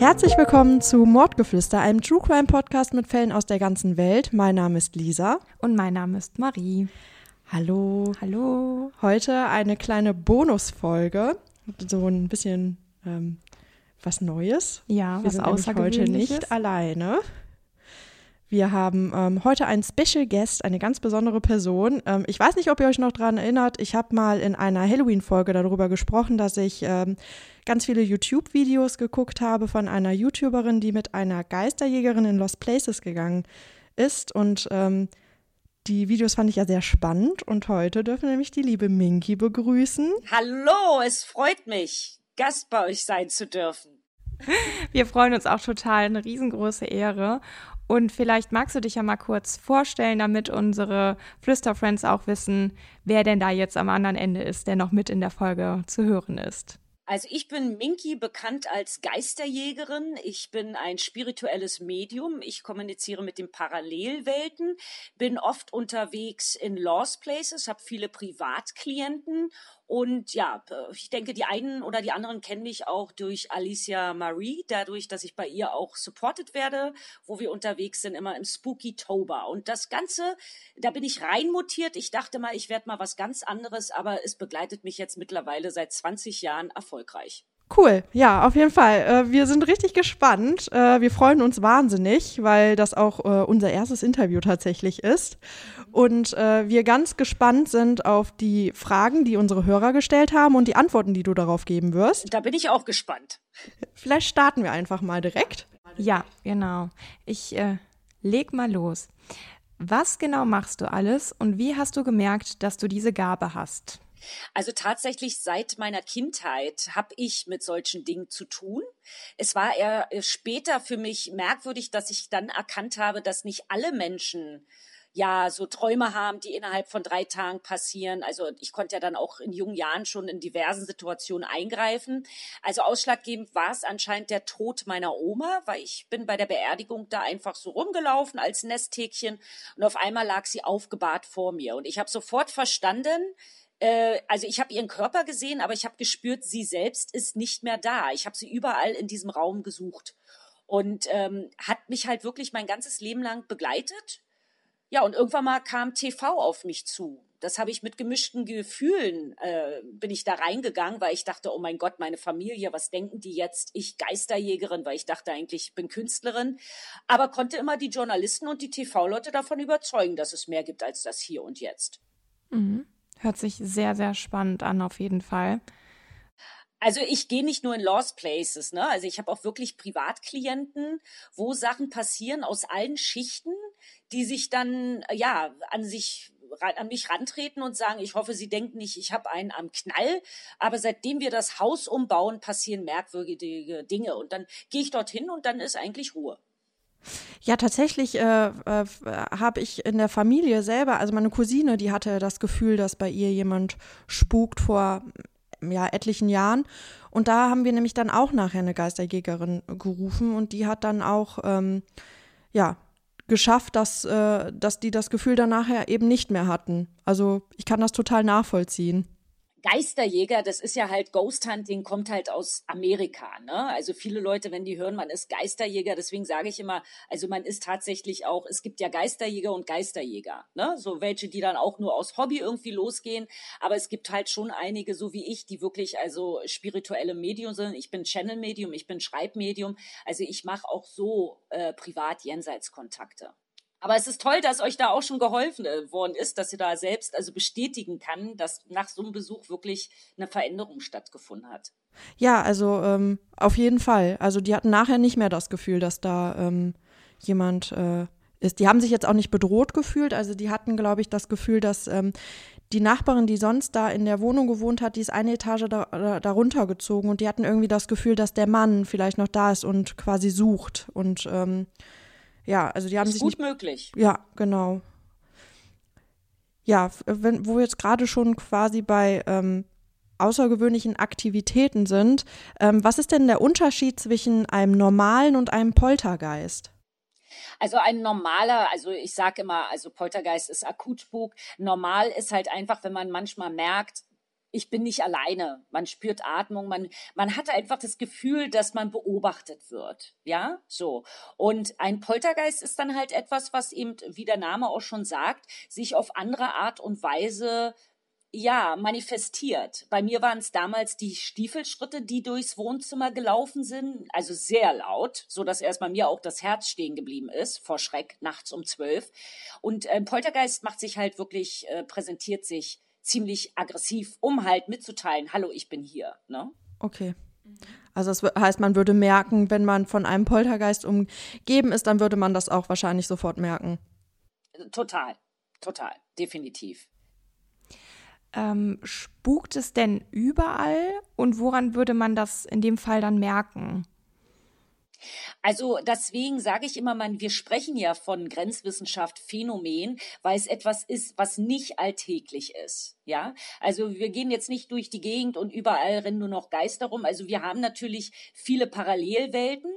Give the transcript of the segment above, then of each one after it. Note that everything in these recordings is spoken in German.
Herzlich willkommen zu Mordgeflüster, einem True Crime Podcast mit Fällen aus der ganzen Welt. Mein Name ist Lisa. Und mein Name ist Marie. Hallo. Hallo. Heute eine kleine Bonusfolge. So ein bisschen ähm, was Neues. Ja, Wir was sind nämlich heute nicht alleine. Wir haben ähm, heute einen Special Guest, eine ganz besondere Person. Ähm, ich weiß nicht, ob ihr euch noch daran erinnert. Ich habe mal in einer Halloween-Folge darüber gesprochen, dass ich ähm, ganz viele YouTube-Videos geguckt habe von einer YouTuberin, die mit einer Geisterjägerin in Lost Places gegangen ist. Und ähm, die Videos fand ich ja sehr spannend. Und heute dürfen wir nämlich die liebe Minky begrüßen. Hallo, es freut mich, Gast bei euch sein zu dürfen. Wir freuen uns auch total, eine riesengroße Ehre. Und vielleicht magst du dich ja mal kurz vorstellen, damit unsere Flüsterfriends auch wissen, wer denn da jetzt am anderen Ende ist, der noch mit in der Folge zu hören ist. Also ich bin Minky, bekannt als Geisterjägerin. Ich bin ein spirituelles Medium. Ich kommuniziere mit den Parallelwelten, bin oft unterwegs in Lost Places, habe viele Privatklienten und ja, ich denke, die einen oder die anderen kennen mich auch durch Alicia Marie, dadurch, dass ich bei ihr auch supported werde, wo wir unterwegs sind, immer im Spooky Tober. Und das Ganze, da bin ich reinmutiert. Ich dachte mal, ich werde mal was ganz anderes, aber es begleitet mich jetzt mittlerweile seit 20 Jahren erfolgreich. Cool, ja, auf jeden Fall. Äh, wir sind richtig gespannt. Äh, wir freuen uns wahnsinnig, weil das auch äh, unser erstes Interview tatsächlich ist. Und wir ganz gespannt sind auf die Fragen, die unsere Hörer gestellt haben und die Antworten, die du darauf geben wirst. Da bin ich auch gespannt. Vielleicht starten wir einfach mal direkt. Ja, genau. Ich äh, leg mal los. Was genau machst du alles und wie hast du gemerkt, dass du diese Gabe hast? Also tatsächlich seit meiner Kindheit habe ich mit solchen Dingen zu tun. Es war eher später für mich merkwürdig, dass ich dann erkannt habe, dass nicht alle Menschen ja so Träume haben, die innerhalb von drei Tagen passieren. Also ich konnte ja dann auch in jungen Jahren schon in diversen Situationen eingreifen. Also ausschlaggebend war es anscheinend der Tod meiner Oma, weil ich bin bei der Beerdigung da einfach so rumgelaufen als Nesthäkchen und auf einmal lag sie aufgebahrt vor mir und ich habe sofort verstanden, äh, also ich habe ihren Körper gesehen, aber ich habe gespürt, sie selbst ist nicht mehr da. Ich habe sie überall in diesem Raum gesucht und ähm, hat mich halt wirklich mein ganzes Leben lang begleitet. Ja, und irgendwann mal kam TV auf mich zu. Das habe ich mit gemischten Gefühlen, äh, bin ich da reingegangen, weil ich dachte, oh mein Gott, meine Familie, was denken die jetzt? Ich Geisterjägerin, weil ich dachte eigentlich, ich bin Künstlerin. Aber konnte immer die Journalisten und die TV-Leute davon überzeugen, dass es mehr gibt als das Hier und Jetzt. Mhm. Hört sich sehr, sehr spannend an, auf jeden Fall. Also ich gehe nicht nur in Lost Places, ne? Also ich habe auch wirklich Privatklienten, wo Sachen passieren aus allen Schichten, die sich dann ja an sich an mich rantreten und sagen, ich hoffe, Sie denken nicht, ich habe einen am Knall, aber seitdem wir das Haus umbauen, passieren merkwürdige Dinge und dann gehe ich dorthin und dann ist eigentlich Ruhe. Ja, tatsächlich äh, äh, habe ich in der Familie selber, also meine Cousine, die hatte das Gefühl, dass bei ihr jemand spukt vor ja, etlichen Jahren. Und da haben wir nämlich dann auch nachher eine Geisterjägerin gerufen und die hat dann auch, ähm, ja, geschafft, dass, äh, dass die das Gefühl dann nachher eben nicht mehr hatten. Also ich kann das total nachvollziehen. Geisterjäger, das ist ja halt Ghost Hunting, kommt halt aus Amerika. Ne? Also viele Leute, wenn die hören, man ist Geisterjäger, deswegen sage ich immer, also man ist tatsächlich auch, es gibt ja Geisterjäger und Geisterjäger. Ne? So welche, die dann auch nur aus Hobby irgendwie losgehen. Aber es gibt halt schon einige, so wie ich, die wirklich also spirituelle Medium sind. Ich bin Channel-Medium, ich bin Schreibmedium. Also ich mache auch so äh, privat Jenseitskontakte. Aber es ist toll, dass euch da auch schon geholfen äh, worden ist, dass ihr da selbst also bestätigen kann, dass nach so einem Besuch wirklich eine Veränderung stattgefunden hat. Ja, also ähm, auf jeden Fall. Also die hatten nachher nicht mehr das Gefühl, dass da ähm, jemand äh, ist. Die haben sich jetzt auch nicht bedroht gefühlt. Also die hatten, glaube ich, das Gefühl, dass ähm, die Nachbarin, die sonst da in der Wohnung gewohnt hat, die ist eine Etage da, da, darunter gezogen und die hatten irgendwie das Gefühl, dass der Mann vielleicht noch da ist und quasi sucht und ähm, ja, also die haben ist sich gut nicht, möglich. Ja, genau. Ja, wenn, wo wir jetzt gerade schon quasi bei ähm, außergewöhnlichen Aktivitäten sind, ähm, was ist denn der Unterschied zwischen einem normalen und einem Poltergeist? Also ein normaler, also ich sage immer, also Poltergeist ist Akutspuk. Normal ist halt einfach, wenn man manchmal merkt, ich bin nicht alleine. Man spürt Atmung, man, man hat einfach das Gefühl, dass man beobachtet wird. Ja, so. Und ein Poltergeist ist dann halt etwas, was eben, wie der Name auch schon sagt, sich auf andere Art und Weise ja, manifestiert. Bei mir waren es damals die Stiefelschritte, die durchs Wohnzimmer gelaufen sind, also sehr laut, so dass erst bei mir auch das Herz stehen geblieben ist vor Schreck nachts um zwölf. Und äh, Poltergeist macht sich halt wirklich, äh, präsentiert sich ziemlich aggressiv, um halt mitzuteilen, hallo, ich bin hier. Ne? Okay. Also das heißt, man würde merken, wenn man von einem Poltergeist umgeben ist, dann würde man das auch wahrscheinlich sofort merken. Total, total, definitiv. Ähm, spukt es denn überall und woran würde man das in dem Fall dann merken? Also deswegen sage ich immer, man, wir sprechen ja von Grenzwissenschaft Phänomen, weil es etwas ist, was nicht alltäglich ist. Ja, also wir gehen jetzt nicht durch die Gegend und überall rennen nur noch Geister rum. Also wir haben natürlich viele Parallelwelten.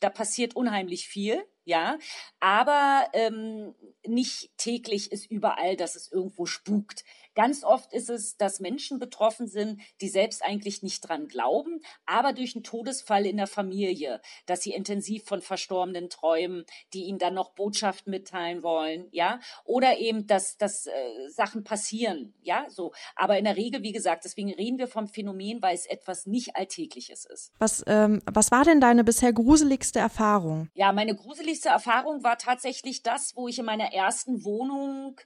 Da passiert unheimlich viel ja, aber ähm, nicht täglich ist überall, dass es irgendwo spukt. Ganz oft ist es, dass Menschen betroffen sind, die selbst eigentlich nicht dran glauben, aber durch einen Todesfall in der Familie, dass sie intensiv von Verstorbenen träumen, die ihnen dann noch Botschaften mitteilen wollen, ja, oder eben, dass, dass äh, Sachen passieren, ja, so. Aber in der Regel, wie gesagt, deswegen reden wir vom Phänomen, weil es etwas nicht Alltägliches ist. Was, ähm, was war denn deine bisher gruseligste Erfahrung? Ja, meine gruseligste Erfahrung war tatsächlich das, wo ich in meiner ersten Wohnung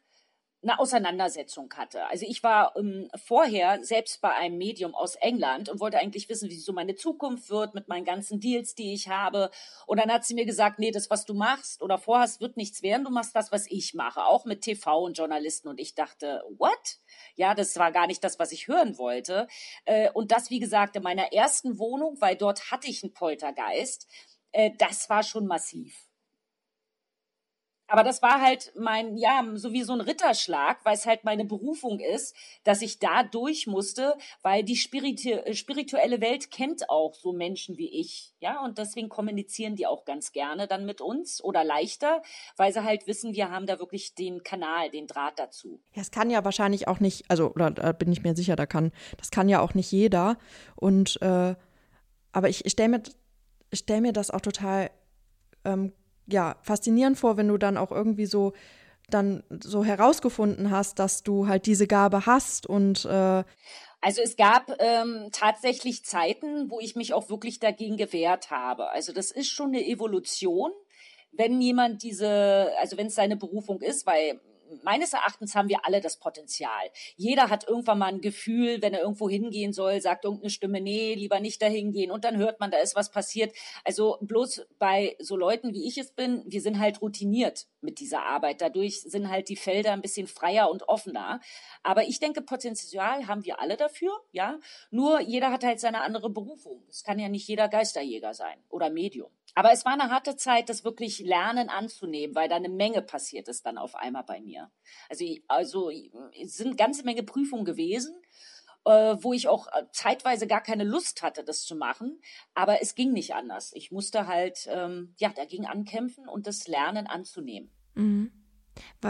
eine Auseinandersetzung hatte. Also ich war ähm, vorher selbst bei einem Medium aus England und wollte eigentlich wissen, wie so meine Zukunft wird mit meinen ganzen Deals, die ich habe. Und dann hat sie mir gesagt, nee, das, was du machst oder vorhast, wird nichts werden. Du machst das, was ich mache, auch mit TV und Journalisten. Und ich dachte, what? Ja, das war gar nicht das, was ich hören wollte. Äh, und das, wie gesagt, in meiner ersten Wohnung, weil dort hatte ich einen Poltergeist. Äh, das war schon massiv. Aber das war halt mein, ja, so wie so ein Ritterschlag, weil es halt meine Berufung ist, dass ich da durch musste, weil die spiritu äh, spirituelle Welt kennt auch so Menschen wie ich, ja, und deswegen kommunizieren die auch ganz gerne dann mit uns oder leichter, weil sie halt wissen, wir haben da wirklich den Kanal, den Draht dazu. Ja, es kann ja wahrscheinlich auch nicht, also, oder da bin ich mir sicher, da kann, das kann ja auch nicht jeder. Und, äh, aber ich, ich stelle mir, stell mir das auch total ähm, ja, faszinierend vor, wenn du dann auch irgendwie so dann so herausgefunden hast, dass du halt diese Gabe hast und äh also es gab ähm, tatsächlich Zeiten, wo ich mich auch wirklich dagegen gewehrt habe. Also das ist schon eine Evolution, wenn jemand diese, also wenn es seine Berufung ist, weil meines Erachtens haben wir alle das Potenzial. Jeder hat irgendwann mal ein Gefühl, wenn er irgendwo hingehen soll, sagt irgendeine Stimme, nee, lieber nicht dahin gehen. Und dann hört man, da ist was passiert. Also bloß bei so Leuten, wie ich es bin, wir sind halt routiniert mit dieser Arbeit. Dadurch sind halt die Felder ein bisschen freier und offener. Aber ich denke, Potenzial haben wir alle dafür, ja. Nur jeder hat halt seine andere Berufung. Es kann ja nicht jeder Geisterjäger sein oder Medium. Aber es war eine harte Zeit, das wirklich Lernen anzunehmen, weil da eine Menge passiert ist dann auf einmal bei mir. Also, also es sind ganze Menge Prüfungen gewesen, äh, wo ich auch äh, zeitweise gar keine Lust hatte, das zu machen. Aber es ging nicht anders. Ich musste halt ähm, ja dagegen ankämpfen und das Lernen anzunehmen. Mhm.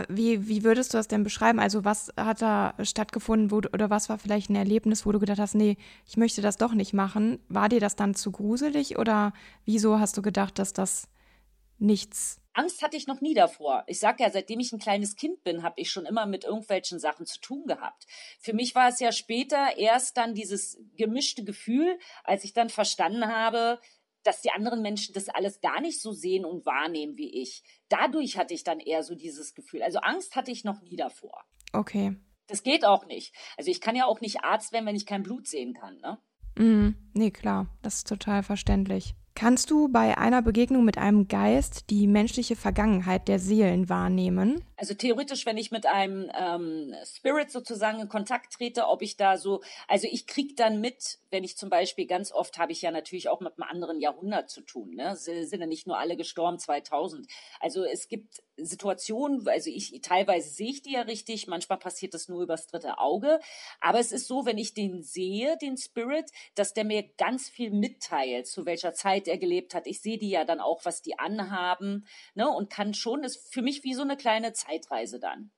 Wie, wie würdest du das denn beschreiben? Also was hat da stattgefunden wo, oder was war vielleicht ein Erlebnis, wo du gedacht hast, nee, ich möchte das doch nicht machen? War dir das dann zu gruselig oder wieso hast du gedacht, dass das nichts Angst hatte ich noch nie davor. Ich sage ja, seitdem ich ein kleines Kind bin, habe ich schon immer mit irgendwelchen Sachen zu tun gehabt. Für mich war es ja später erst dann dieses gemischte Gefühl, als ich dann verstanden habe, dass die anderen Menschen das alles gar nicht so sehen und wahrnehmen wie ich. Dadurch hatte ich dann eher so dieses Gefühl. Also Angst hatte ich noch nie davor. Okay. Das geht auch nicht. Also ich kann ja auch nicht Arzt werden, wenn ich kein Blut sehen kann, ne? Mm, nee, klar. Das ist total verständlich. Kannst du bei einer Begegnung mit einem Geist die menschliche Vergangenheit der Seelen wahrnehmen? Also theoretisch, wenn ich mit einem ähm, Spirit sozusagen in Kontakt trete, ob ich da so, also ich krieg dann mit, wenn ich zum Beispiel ganz oft habe ich ja natürlich auch mit einem anderen Jahrhundert zu tun. Ne? Sind ja nicht nur alle gestorben 2000. Also es gibt Situationen, also ich teilweise sehe ich die ja richtig, manchmal passiert das nur übers dritte Auge. Aber es ist so, wenn ich den sehe, den Spirit, dass der mir ganz viel mitteilt, zu welcher Zeit er gelebt hat. Ich sehe die ja dann auch, was die anhaben, ne? Und kann schon, ist für mich wie so eine kleine Zeit Zeitreise dann,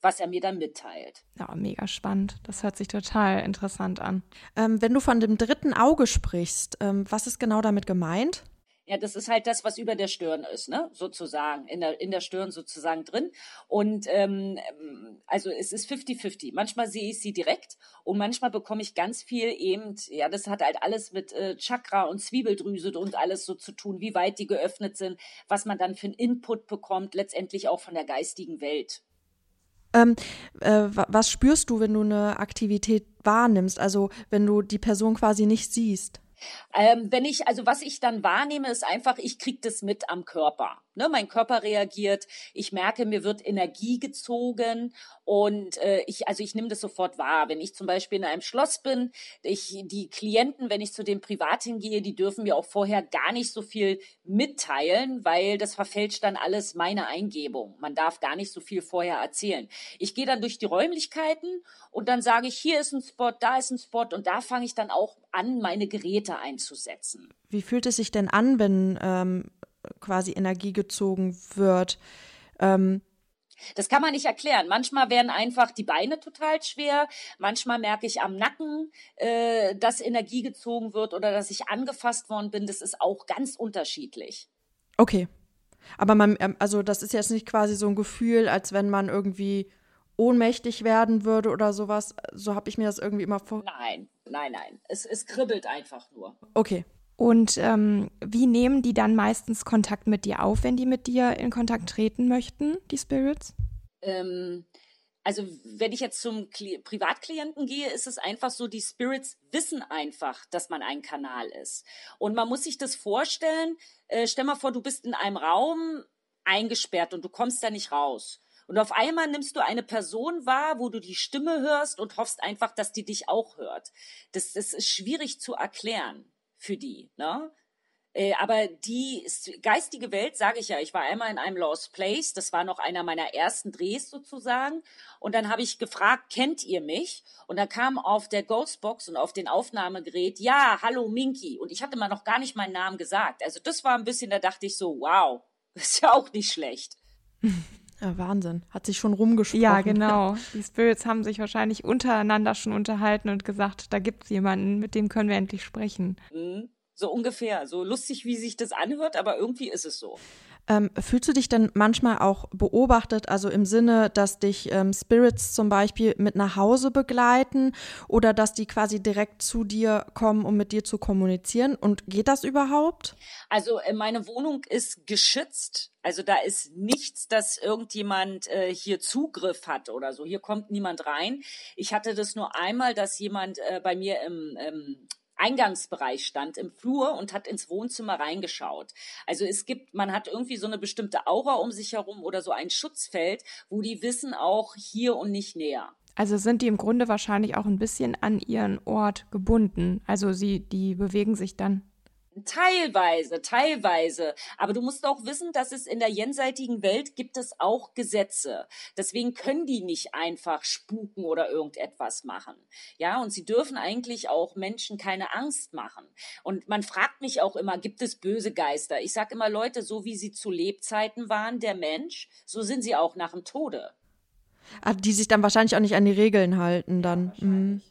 was er mir dann mitteilt. Ja, mega spannend. Das hört sich total interessant an. Ähm, wenn du von dem dritten Auge sprichst, ähm, was ist genau damit gemeint? Ja, das ist halt das, was über der Stirn ist, ne? Sozusagen, in der, in der Stirn sozusagen drin. Und ähm, also es ist 50-50. Manchmal sehe ich sie direkt und manchmal bekomme ich ganz viel eben, ja, das hat halt alles mit äh, Chakra und Zwiebeldrüse und alles so zu tun, wie weit die geöffnet sind, was man dann für einen Input bekommt, letztendlich auch von der geistigen Welt. Ähm, äh, was spürst du, wenn du eine Aktivität wahrnimmst? Also wenn du die Person quasi nicht siehst? Ähm, wenn ich, also was ich dann wahrnehme, ist einfach, ich kriege das mit am Körper. Ne? Mein Körper reagiert, ich merke, mir wird Energie gezogen und äh, ich, also ich nehme das sofort wahr. Wenn ich zum Beispiel in einem Schloss bin, ich, die Klienten, wenn ich zu dem privat hingehe, die dürfen mir auch vorher gar nicht so viel mitteilen, weil das verfälscht dann alles meine Eingebung. Man darf gar nicht so viel vorher erzählen. Ich gehe dann durch die Räumlichkeiten und dann sage ich, hier ist ein Spot, da ist ein Spot und da fange ich dann auch an, meine Geräte einzusetzen. Wie fühlt es sich denn an, wenn ähm, quasi Energie gezogen wird? Ähm, das kann man nicht erklären. Manchmal werden einfach die Beine total schwer. Manchmal merke ich am Nacken, äh, dass Energie gezogen wird oder dass ich angefasst worden bin. Das ist auch ganz unterschiedlich. Okay. Aber man, ähm, also das ist jetzt nicht quasi so ein Gefühl, als wenn man irgendwie ohnmächtig werden würde oder sowas. So habe ich mir das irgendwie immer vor. Nein, nein, nein. Es, es kribbelt einfach nur. Okay. Und ähm, wie nehmen die dann meistens Kontakt mit dir auf, wenn die mit dir in Kontakt treten möchten, die Spirits? Ähm, also wenn ich jetzt zum Kli Privatklienten gehe, ist es einfach so, die Spirits wissen einfach, dass man ein Kanal ist. Und man muss sich das vorstellen, äh, stell mal vor, du bist in einem Raum eingesperrt und du kommst da nicht raus. Und auf einmal nimmst du eine Person wahr, wo du die Stimme hörst und hoffst einfach, dass die dich auch hört. Das, das ist schwierig zu erklären für die. Ne? Äh, aber die geistige Welt, sage ich ja, ich war einmal in einem Lost Place, das war noch einer meiner ersten Drehs sozusagen. Und dann habe ich gefragt, kennt ihr mich? Und da kam auf der Ghostbox und auf den Aufnahmegerät, ja, hallo Minky. Und ich hatte mal noch gar nicht meinen Namen gesagt. Also das war ein bisschen, da dachte ich so, wow, ist ja auch nicht schlecht. Ja, Wahnsinn. Hat sich schon rumgesprochen. Ja, genau. Die Spirits haben sich wahrscheinlich untereinander schon unterhalten und gesagt, da gibt es jemanden, mit dem können wir endlich sprechen. Mhm. So ungefähr. So lustig, wie sich das anhört, aber irgendwie ist es so. Ähm, fühlst du dich denn manchmal auch beobachtet, also im Sinne, dass dich ähm, Spirits zum Beispiel mit nach Hause begleiten oder dass die quasi direkt zu dir kommen, um mit dir zu kommunizieren? Und geht das überhaupt? Also äh, meine Wohnung ist geschützt. Also da ist nichts, dass irgendjemand äh, hier Zugriff hat oder so. Hier kommt niemand rein. Ich hatte das nur einmal, dass jemand äh, bei mir im, im Eingangsbereich stand im Flur und hat ins Wohnzimmer reingeschaut. Also es gibt, man hat irgendwie so eine bestimmte Aura um sich herum oder so ein Schutzfeld, wo die wissen auch hier und nicht näher. Also sind die im Grunde wahrscheinlich auch ein bisschen an ihren Ort gebunden. Also sie, die bewegen sich dann Teilweise, teilweise. Aber du musst auch wissen, dass es in der jenseitigen Welt gibt es auch Gesetze. Deswegen können die nicht einfach spuken oder irgendetwas machen. Ja, und sie dürfen eigentlich auch Menschen keine Angst machen. Und man fragt mich auch immer, gibt es böse Geister? Ich sage immer, Leute, so wie sie zu Lebzeiten waren, der Mensch, so sind sie auch nach dem Tode. Ah, die sich dann wahrscheinlich auch nicht an die Regeln halten dann. Ja, mhm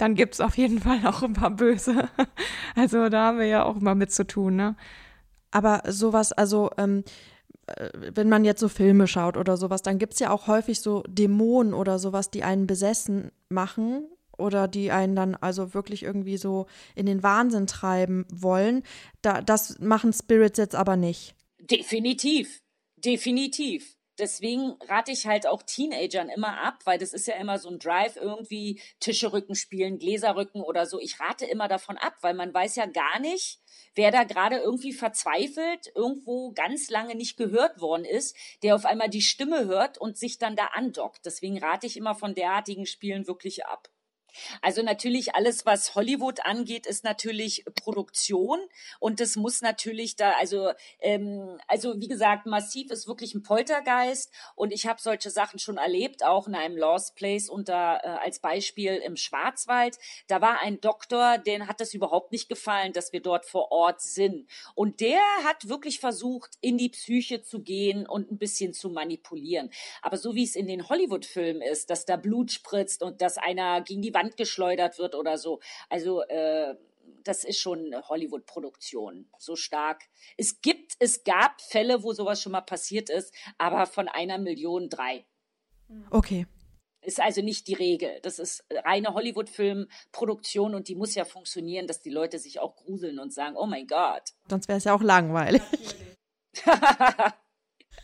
dann gibt es auf jeden Fall auch ein paar Böse. Also da haben wir ja auch immer mit zu tun, ne? Aber sowas, also ähm, äh, wenn man jetzt so Filme schaut oder sowas, dann gibt es ja auch häufig so Dämonen oder sowas, die einen besessen machen oder die einen dann also wirklich irgendwie so in den Wahnsinn treiben wollen. Da, das machen Spirits jetzt aber nicht. Definitiv, definitiv deswegen rate ich halt auch Teenagern immer ab, weil das ist ja immer so ein Drive, irgendwie Tische rücken spielen, Gläser rücken oder so. Ich rate immer davon ab, weil man weiß ja gar nicht, wer da gerade irgendwie verzweifelt, irgendwo ganz lange nicht gehört worden ist, der auf einmal die Stimme hört und sich dann da andockt. Deswegen rate ich immer von derartigen Spielen wirklich ab. Also natürlich alles, was Hollywood angeht, ist natürlich Produktion und das muss natürlich da, also ähm, also wie gesagt, massiv ist wirklich ein Poltergeist und ich habe solche Sachen schon erlebt, auch in einem Lost Place unter äh, als Beispiel im Schwarzwald. Da war ein Doktor, den hat es überhaupt nicht gefallen, dass wir dort vor Ort sind und der hat wirklich versucht, in die Psyche zu gehen und ein bisschen zu manipulieren. Aber so wie es in den Hollywood-Filmen ist, dass da Blut spritzt und dass einer gegen die Wand geschleudert wird oder so. Also äh, das ist schon Hollywood-Produktion, so stark. Es gibt, es gab Fälle, wo sowas schon mal passiert ist, aber von einer Million drei. Okay. Ist also nicht die Regel. Das ist reine Hollywood-Filmproduktion und die muss ja funktionieren, dass die Leute sich auch gruseln und sagen, oh mein Gott. Sonst wäre es ja auch langweilig.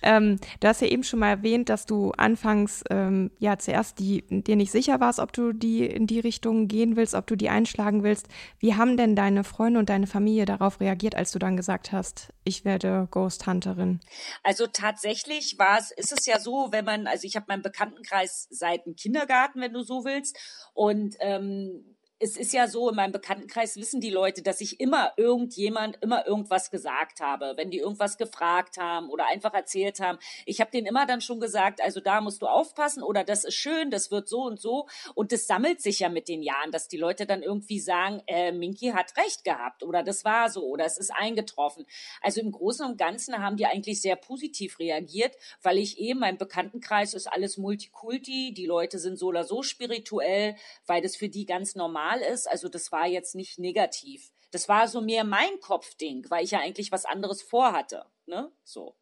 Ähm, du hast ja eben schon mal erwähnt, dass du anfangs ähm, ja zuerst die, dir nicht sicher warst, ob du die in die Richtung gehen willst, ob du die einschlagen willst. Wie haben denn deine Freunde und deine Familie darauf reagiert, als du dann gesagt hast, ich werde Ghost Hunterin? Also tatsächlich war es, ist es ja so, wenn man, also ich habe meinen Bekanntenkreis seit dem Kindergarten, wenn du so willst, und ähm, es ist ja so, in meinem Bekanntenkreis wissen die Leute, dass ich immer irgendjemand immer irgendwas gesagt habe, wenn die irgendwas gefragt haben oder einfach erzählt haben. Ich habe denen immer dann schon gesagt, also da musst du aufpassen oder das ist schön, das wird so und so. Und das sammelt sich ja mit den Jahren, dass die Leute dann irgendwie sagen, äh, Minky hat recht gehabt oder das war so oder es ist eingetroffen. Also im Großen und Ganzen haben die eigentlich sehr positiv reagiert, weil ich eben, mein Bekanntenkreis ist alles Multikulti, die Leute sind so oder so spirituell, weil das für die ganz normal normal ist. Also das war jetzt nicht negativ. Das war so mehr mein Kopfding, weil ich ja eigentlich was anderes vorhatte. Ne? So.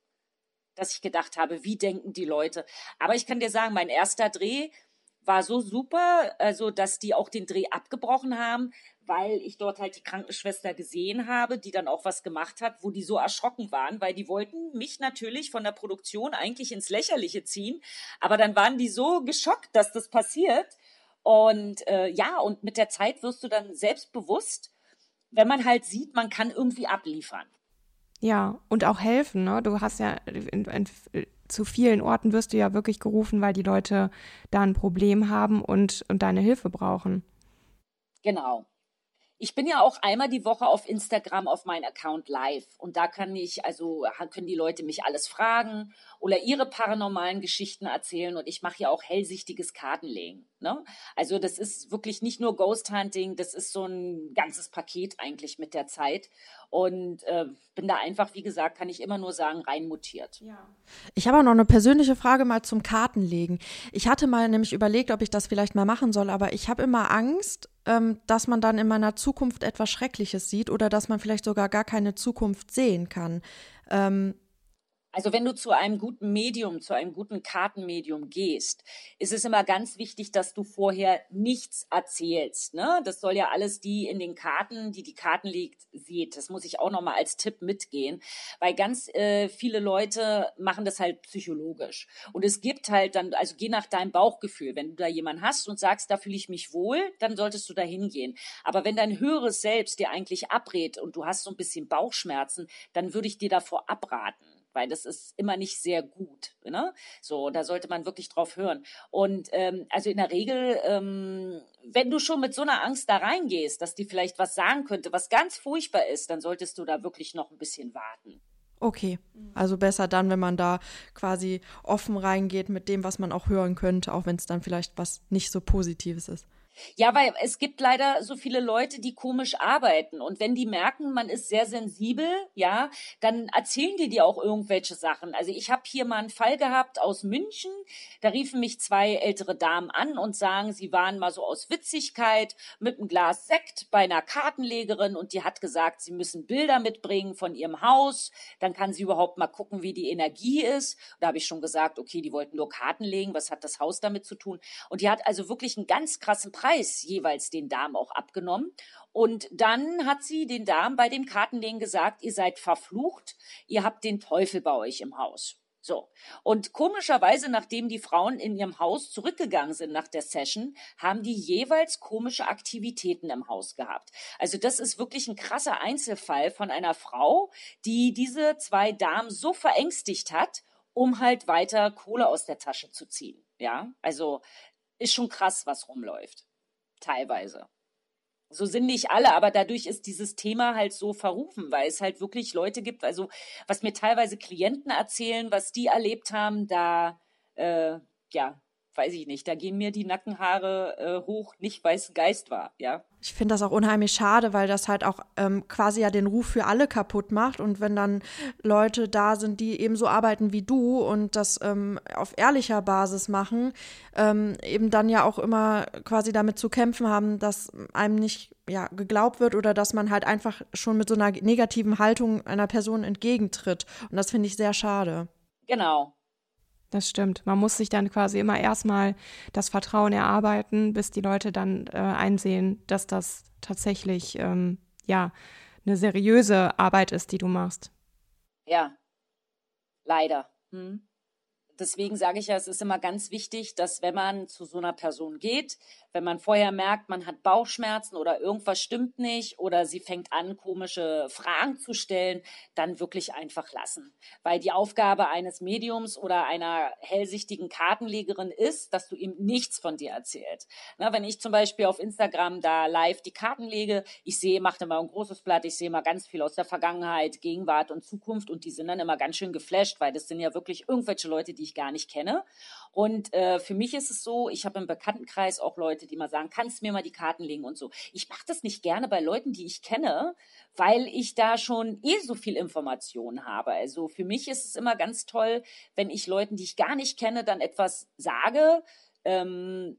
Dass ich gedacht habe, wie denken die Leute? Aber ich kann dir sagen, mein erster Dreh war so super, also dass die auch den Dreh abgebrochen haben, weil ich dort halt die Krankenschwester gesehen habe, die dann auch was gemacht hat, wo die so erschrocken waren, weil die wollten mich natürlich von der Produktion eigentlich ins Lächerliche ziehen, aber dann waren die so geschockt, dass das passiert, und äh, ja, und mit der Zeit wirst du dann selbstbewusst, wenn man halt sieht, man kann irgendwie abliefern. Ja, und auch helfen. Ne? Du hast ja in, in, zu vielen Orten wirst du ja wirklich gerufen, weil die Leute da ein Problem haben und, und deine Hilfe brauchen. Genau. Ich bin ja auch einmal die Woche auf Instagram auf meinen Account live und da kann ich, also können die Leute mich alles fragen oder ihre paranormalen Geschichten erzählen und ich mache ja auch hellsichtiges Kartenlegen. Ne? Also das ist wirklich nicht nur Ghost Hunting, das ist so ein ganzes Paket eigentlich mit der Zeit und äh, bin da einfach, wie gesagt, kann ich immer nur sagen, reinmutiert. Ja. Ich habe auch noch eine persönliche Frage mal zum Kartenlegen. Ich hatte mal nämlich überlegt, ob ich das vielleicht mal machen soll, aber ich habe immer Angst, ähm, dass man dann in meiner Zukunft etwas Schreckliches sieht oder dass man vielleicht sogar gar keine Zukunft sehen kann. Ähm, also wenn du zu einem guten Medium, zu einem guten Kartenmedium gehst, ist es immer ganz wichtig, dass du vorher nichts erzählst. Ne? Das soll ja alles die in den Karten, die die Karten legt, sieht. Das muss ich auch nochmal als Tipp mitgehen, weil ganz äh, viele Leute machen das halt psychologisch. Und es gibt halt dann, also geh nach deinem Bauchgefühl. Wenn du da jemanden hast und sagst, da fühle ich mich wohl, dann solltest du da hingehen. Aber wenn dein höheres Selbst dir eigentlich abrät und du hast so ein bisschen Bauchschmerzen, dann würde ich dir davor abraten weil das ist immer nicht sehr gut. Ne? So, da sollte man wirklich drauf hören. Und ähm, also in der Regel, ähm, wenn du schon mit so einer Angst da reingehst, dass die vielleicht was sagen könnte, was ganz furchtbar ist, dann solltest du da wirklich noch ein bisschen warten. Okay, also besser dann, wenn man da quasi offen reingeht mit dem, was man auch hören könnte, auch wenn es dann vielleicht was nicht so Positives ist. Ja, weil es gibt leider so viele Leute, die komisch arbeiten. Und wenn die merken, man ist sehr sensibel, ja, dann erzählen die dir auch irgendwelche Sachen. Also ich habe hier mal einen Fall gehabt aus München. Da riefen mich zwei ältere Damen an und sagen, sie waren mal so aus Witzigkeit mit einem Glas Sekt bei einer Kartenlegerin und die hat gesagt, sie müssen Bilder mitbringen von ihrem Haus. Dann kann sie überhaupt mal gucken, wie die Energie ist. Da habe ich schon gesagt, okay, die wollten nur Karten legen. Was hat das Haus damit zu tun? Und die hat also wirklich einen ganz krassen Preis Preis jeweils den Damen auch abgenommen. Und dann hat sie den Damen bei dem Kartenlegen gesagt, ihr seid verflucht, ihr habt den Teufel bei euch im Haus. So. Und komischerweise, nachdem die Frauen in ihrem Haus zurückgegangen sind nach der Session, haben die jeweils komische Aktivitäten im Haus gehabt. Also das ist wirklich ein krasser Einzelfall von einer Frau, die diese zwei Damen so verängstigt hat, um halt weiter Kohle aus der Tasche zu ziehen. Ja, also ist schon krass, was rumläuft teilweise. So sind nicht alle, aber dadurch ist dieses Thema halt so verrufen, weil es halt wirklich Leute gibt, also was mir teilweise Klienten erzählen, was die erlebt haben, da äh, ja, weiß ich nicht, da gehen mir die Nackenhaare äh, hoch, nicht weil es Geist war, ja. Ich finde das auch unheimlich schade, weil das halt auch ähm, quasi ja den Ruf für alle kaputt macht. Und wenn dann Leute da sind, die eben so arbeiten wie du und das ähm, auf ehrlicher Basis machen, ähm, eben dann ja auch immer quasi damit zu kämpfen haben, dass einem nicht ja, geglaubt wird oder dass man halt einfach schon mit so einer negativen Haltung einer Person entgegentritt. Und das finde ich sehr schade. Genau, das stimmt. Man muss sich dann quasi immer erstmal das Vertrauen erarbeiten, bis die Leute dann äh, einsehen, dass das tatsächlich ähm, ja eine seriöse Arbeit ist, die du machst. Ja, leider. Hm. Deswegen sage ich ja, es ist immer ganz wichtig, dass wenn man zu so einer Person geht, wenn man vorher merkt, man hat Bauchschmerzen oder irgendwas stimmt nicht oder sie fängt an, komische Fragen zu stellen, dann wirklich einfach lassen. Weil die Aufgabe eines Mediums oder einer hellsichtigen Kartenlegerin ist, dass du ihm nichts von dir erzählst. Na, wenn ich zum Beispiel auf Instagram da live die Karten lege, ich sehe, mache immer ein großes Blatt, ich sehe mal ganz viel aus der Vergangenheit, Gegenwart und Zukunft und die sind dann immer ganz schön geflasht, weil das sind ja wirklich irgendwelche Leute, die ich gar nicht kenne. Und äh, für mich ist es so, ich habe im Bekanntenkreis auch Leute, die mal sagen, kannst mir mal die Karten legen und so. Ich mache das nicht gerne bei Leuten, die ich kenne, weil ich da schon eh so viel Information habe. Also für mich ist es immer ganz toll, wenn ich Leuten, die ich gar nicht kenne, dann etwas sage, ähm,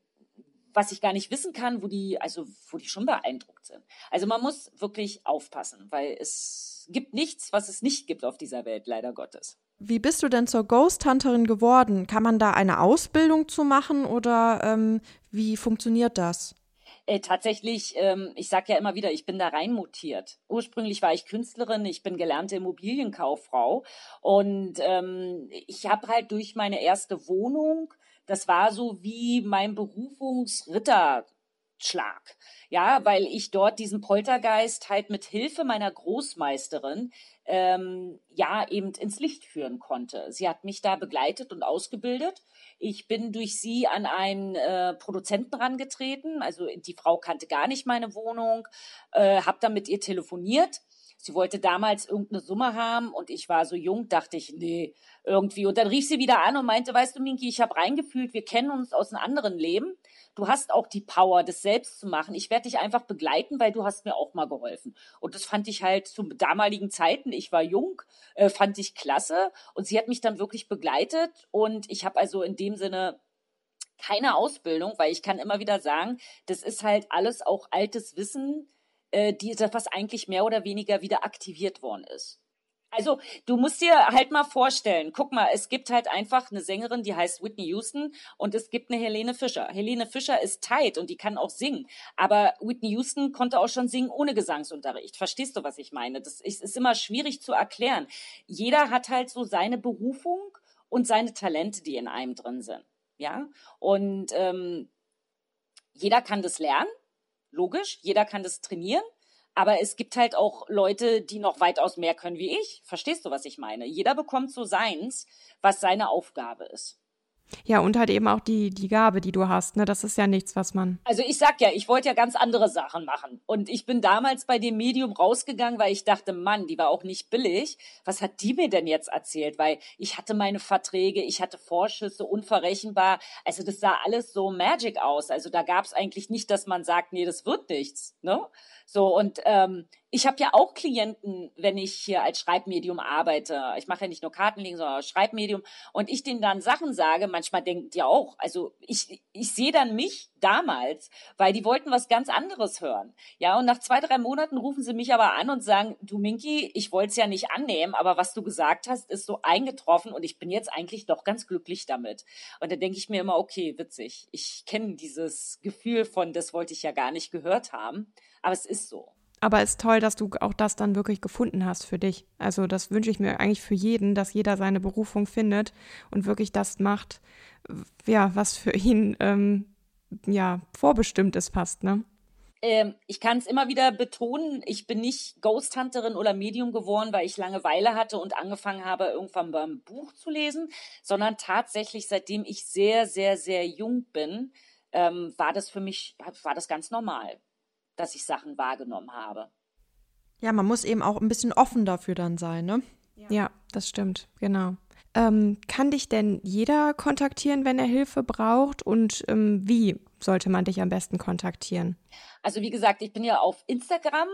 was ich gar nicht wissen kann, wo die, also wo die schon beeindruckt sind. Also man muss wirklich aufpassen, weil es gibt nichts, was es nicht gibt auf dieser Welt, leider Gottes. Wie bist du denn zur Ghost Hunterin geworden? Kann man da eine Ausbildung zu machen oder ähm, wie funktioniert das? Äh, tatsächlich, ähm, ich sage ja immer wieder, ich bin da reinmutiert. Ursprünglich war ich Künstlerin, ich bin gelernte Immobilienkauffrau und ähm, ich habe halt durch meine erste Wohnung, das war so wie mein Berufungsritter Schlag. Ja, weil ich dort diesen Poltergeist halt mit Hilfe meiner Großmeisterin ähm, ja eben ins Licht führen konnte. Sie hat mich da begleitet und ausgebildet. Ich bin durch sie an einen äh, Produzenten rangetreten. Also die Frau kannte gar nicht meine Wohnung, äh, habe dann mit ihr telefoniert. Sie wollte damals irgendeine Summe haben und ich war so jung, dachte ich, nee, irgendwie. Und dann rief sie wieder an und meinte, weißt du, Minki, ich habe reingefühlt, wir kennen uns aus einem anderen Leben du hast auch die Power, das selbst zu machen. Ich werde dich einfach begleiten, weil du hast mir auch mal geholfen. Und das fand ich halt zu damaligen Zeiten, ich war jung, äh, fand ich klasse. Und sie hat mich dann wirklich begleitet. Und ich habe also in dem Sinne keine Ausbildung, weil ich kann immer wieder sagen, das ist halt alles auch altes Wissen, äh, die, was eigentlich mehr oder weniger wieder aktiviert worden ist. Also du musst dir halt mal vorstellen, guck mal, es gibt halt einfach eine Sängerin, die heißt Whitney Houston und es gibt eine Helene Fischer. Helene Fischer ist tight und die kann auch singen, aber Whitney Houston konnte auch schon singen ohne Gesangsunterricht. Verstehst du, was ich meine? Das ist, ist immer schwierig zu erklären. Jeder hat halt so seine Berufung und seine Talente, die in einem drin sind. Ja, und ähm, jeder kann das lernen, logisch, jeder kann das trainieren aber es gibt halt auch Leute, die noch weitaus mehr können wie ich. Verstehst du, was ich meine? Jeder bekommt so seins, was seine Aufgabe ist. Ja, und halt eben auch die, die Gabe, die du hast, ne? Das ist ja nichts, was man. Also ich sag ja, ich wollte ja ganz andere Sachen machen. Und ich bin damals bei dem Medium rausgegangen, weil ich dachte, Mann, die war auch nicht billig. Was hat die mir denn jetzt erzählt? Weil ich hatte meine Verträge, ich hatte Vorschüsse, unverrechenbar. Also das sah alles so magic aus. Also da gab es eigentlich nicht, dass man sagt, nee, das wird nichts. Ne? So, und ähm, ich habe ja auch Klienten, wenn ich hier als Schreibmedium arbeite. Ich mache ja nicht nur Kartenlegen, sondern auch Schreibmedium. Und ich denen dann Sachen sage, manchmal denkt ihr auch, also ich, ich sehe dann mich damals, weil die wollten was ganz anderes hören. Ja, und nach zwei, drei Monaten rufen sie mich aber an und sagen, du Minki, ich wollte es ja nicht annehmen, aber was du gesagt hast, ist so eingetroffen und ich bin jetzt eigentlich doch ganz glücklich damit. Und da denke ich mir immer, okay, witzig. Ich kenne dieses Gefühl von, das wollte ich ja gar nicht gehört haben, aber es ist so. Aber es ist toll, dass du auch das dann wirklich gefunden hast für dich. Also das wünsche ich mir eigentlich für jeden, dass jeder seine Berufung findet und wirklich das macht, ja, was für ihn ähm, ja vorbestimmt ist fast, ne? Ähm, ich kann es immer wieder betonen, ich bin nicht Ghost Hunterin oder Medium geworden, weil ich Langeweile hatte und angefangen habe, irgendwann beim Buch zu lesen, sondern tatsächlich, seitdem ich sehr, sehr, sehr jung bin, ähm, war das für mich, war das ganz normal dass ich Sachen wahrgenommen habe. Ja, man muss eben auch ein bisschen offen dafür dann sein, ne? Ja, ja das stimmt, genau. Ähm, kann dich denn jeder kontaktieren, wenn er Hilfe braucht? Und ähm, wie sollte man dich am besten kontaktieren? Also wie gesagt, ich bin ja auf Instagram.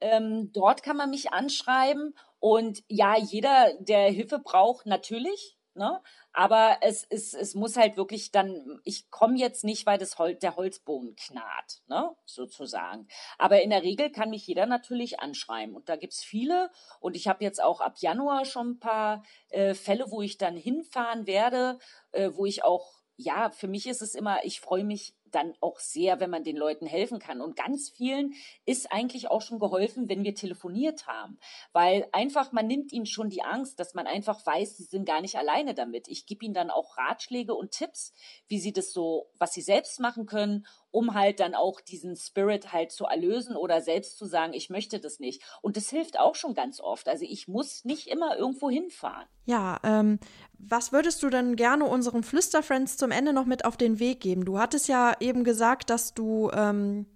Ähm, dort kann man mich anschreiben. Und ja, jeder, der Hilfe braucht, natürlich. Ne? Aber es, es, es muss halt wirklich dann, ich komme jetzt nicht, weil das Hol der Holzboden knarrt, ne? sozusagen. Aber in der Regel kann mich jeder natürlich anschreiben. Und da gibt's viele. Und ich habe jetzt auch ab Januar schon ein paar äh, Fälle, wo ich dann hinfahren werde, äh, wo ich auch ja, für mich ist es immer, ich freue mich dann auch sehr, wenn man den Leuten helfen kann. Und ganz vielen ist eigentlich auch schon geholfen, wenn wir telefoniert haben. Weil einfach, man nimmt ihnen schon die Angst, dass man einfach weiß, sie sind gar nicht alleine damit. Ich gebe ihnen dann auch Ratschläge und Tipps, wie sie das so, was sie selbst machen können um halt dann auch diesen Spirit halt zu erlösen oder selbst zu sagen, ich möchte das nicht. Und das hilft auch schon ganz oft. Also ich muss nicht immer irgendwo hinfahren. Ja, ähm, was würdest du denn gerne unseren Flüsterfriends zum Ende noch mit auf den Weg geben? Du hattest ja eben gesagt, dass du ähm,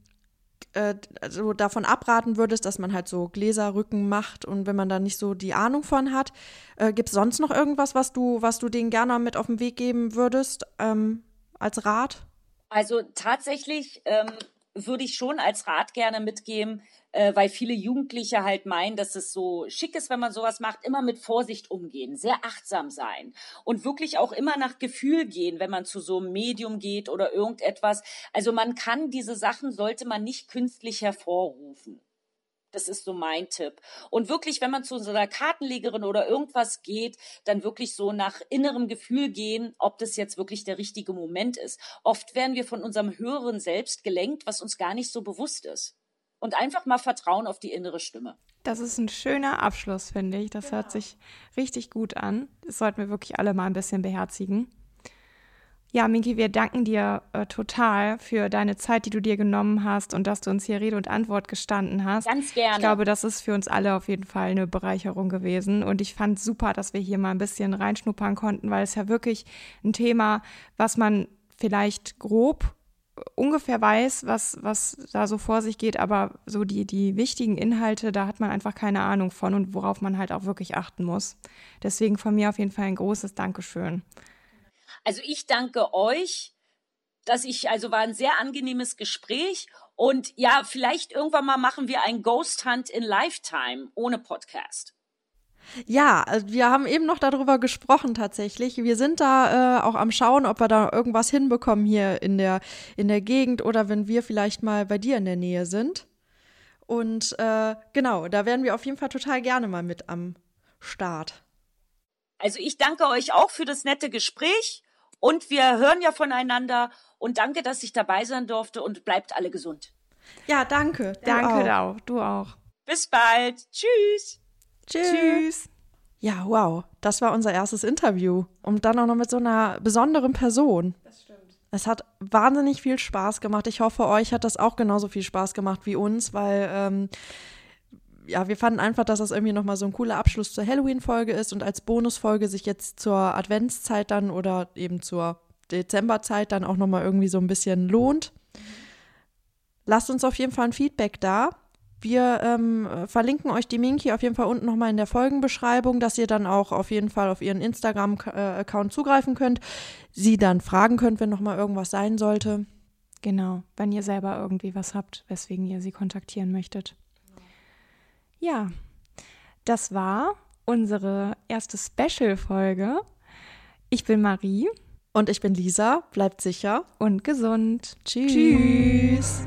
äh, also davon abraten würdest, dass man halt so Gläserrücken macht und wenn man da nicht so die Ahnung von hat. Äh, Gibt es sonst noch irgendwas, was du, was du denen gerne mit auf den Weg geben würdest ähm, als Rat? Also tatsächlich ähm, würde ich schon als Rat gerne mitgeben, äh, weil viele Jugendliche halt meinen, dass es so schick ist, wenn man sowas macht, immer mit Vorsicht umgehen, sehr achtsam sein und wirklich auch immer nach Gefühl gehen, wenn man zu so einem Medium geht oder irgendetwas. Also man kann diese Sachen, sollte man nicht künstlich hervorrufen. Das ist so mein Tipp. Und wirklich, wenn man zu so einer Kartenlegerin oder irgendwas geht, dann wirklich so nach innerem Gefühl gehen, ob das jetzt wirklich der richtige Moment ist. Oft werden wir von unserem höheren Selbst gelenkt, was uns gar nicht so bewusst ist. Und einfach mal vertrauen auf die innere Stimme. Das ist ein schöner Abschluss, finde ich. Das genau. hört sich richtig gut an. Das sollten wir wirklich alle mal ein bisschen beherzigen. Ja, Minki, wir danken dir äh, total für deine Zeit, die du dir genommen hast und dass du uns hier Rede und Antwort gestanden hast. Ganz gerne. Ich glaube, das ist für uns alle auf jeden Fall eine Bereicherung gewesen. Und ich fand super, dass wir hier mal ein bisschen reinschnuppern konnten, weil es ja wirklich ein Thema, was man vielleicht grob ungefähr weiß, was, was da so vor sich geht, aber so die, die wichtigen Inhalte, da hat man einfach keine Ahnung von und worauf man halt auch wirklich achten muss. Deswegen von mir auf jeden Fall ein großes Dankeschön. Also ich danke euch, dass ich, also war ein sehr angenehmes Gespräch und ja, vielleicht irgendwann mal machen wir ein Ghost Hunt in Lifetime ohne Podcast. Ja, also wir haben eben noch darüber gesprochen tatsächlich. Wir sind da äh, auch am Schauen, ob wir da irgendwas hinbekommen hier in der, in der Gegend oder wenn wir vielleicht mal bei dir in der Nähe sind. Und äh, genau, da wären wir auf jeden Fall total gerne mal mit am Start. Also ich danke euch auch für das nette Gespräch und wir hören ja voneinander und danke, dass ich dabei sein durfte und bleibt alle gesund. Ja, danke. Danke auch. auch. Du auch. Bis bald. Tschüss. Tschüss. Tschüss. Ja, wow. Das war unser erstes Interview. Und dann auch noch mit so einer besonderen Person. Das stimmt. Es hat wahnsinnig viel Spaß gemacht. Ich hoffe, euch hat das auch genauso viel Spaß gemacht wie uns, weil ähm, ja, wir fanden einfach, dass das irgendwie nochmal so ein cooler Abschluss zur Halloween-Folge ist und als Bonusfolge sich jetzt zur Adventszeit dann oder eben zur Dezemberzeit dann auch nochmal irgendwie so ein bisschen lohnt. Lasst uns auf jeden Fall ein Feedback da. Wir ähm, verlinken euch die Minky auf jeden Fall unten nochmal in der Folgenbeschreibung, dass ihr dann auch auf jeden Fall auf ihren Instagram-Account zugreifen könnt, sie dann fragen könnt, wenn nochmal irgendwas sein sollte. Genau, wenn ihr selber irgendwie was habt, weswegen ihr sie kontaktieren möchtet. Ja, das war unsere erste Special-Folge. Ich bin Marie. Und ich bin Lisa. Bleibt sicher und gesund. Tschüss. Tschüss.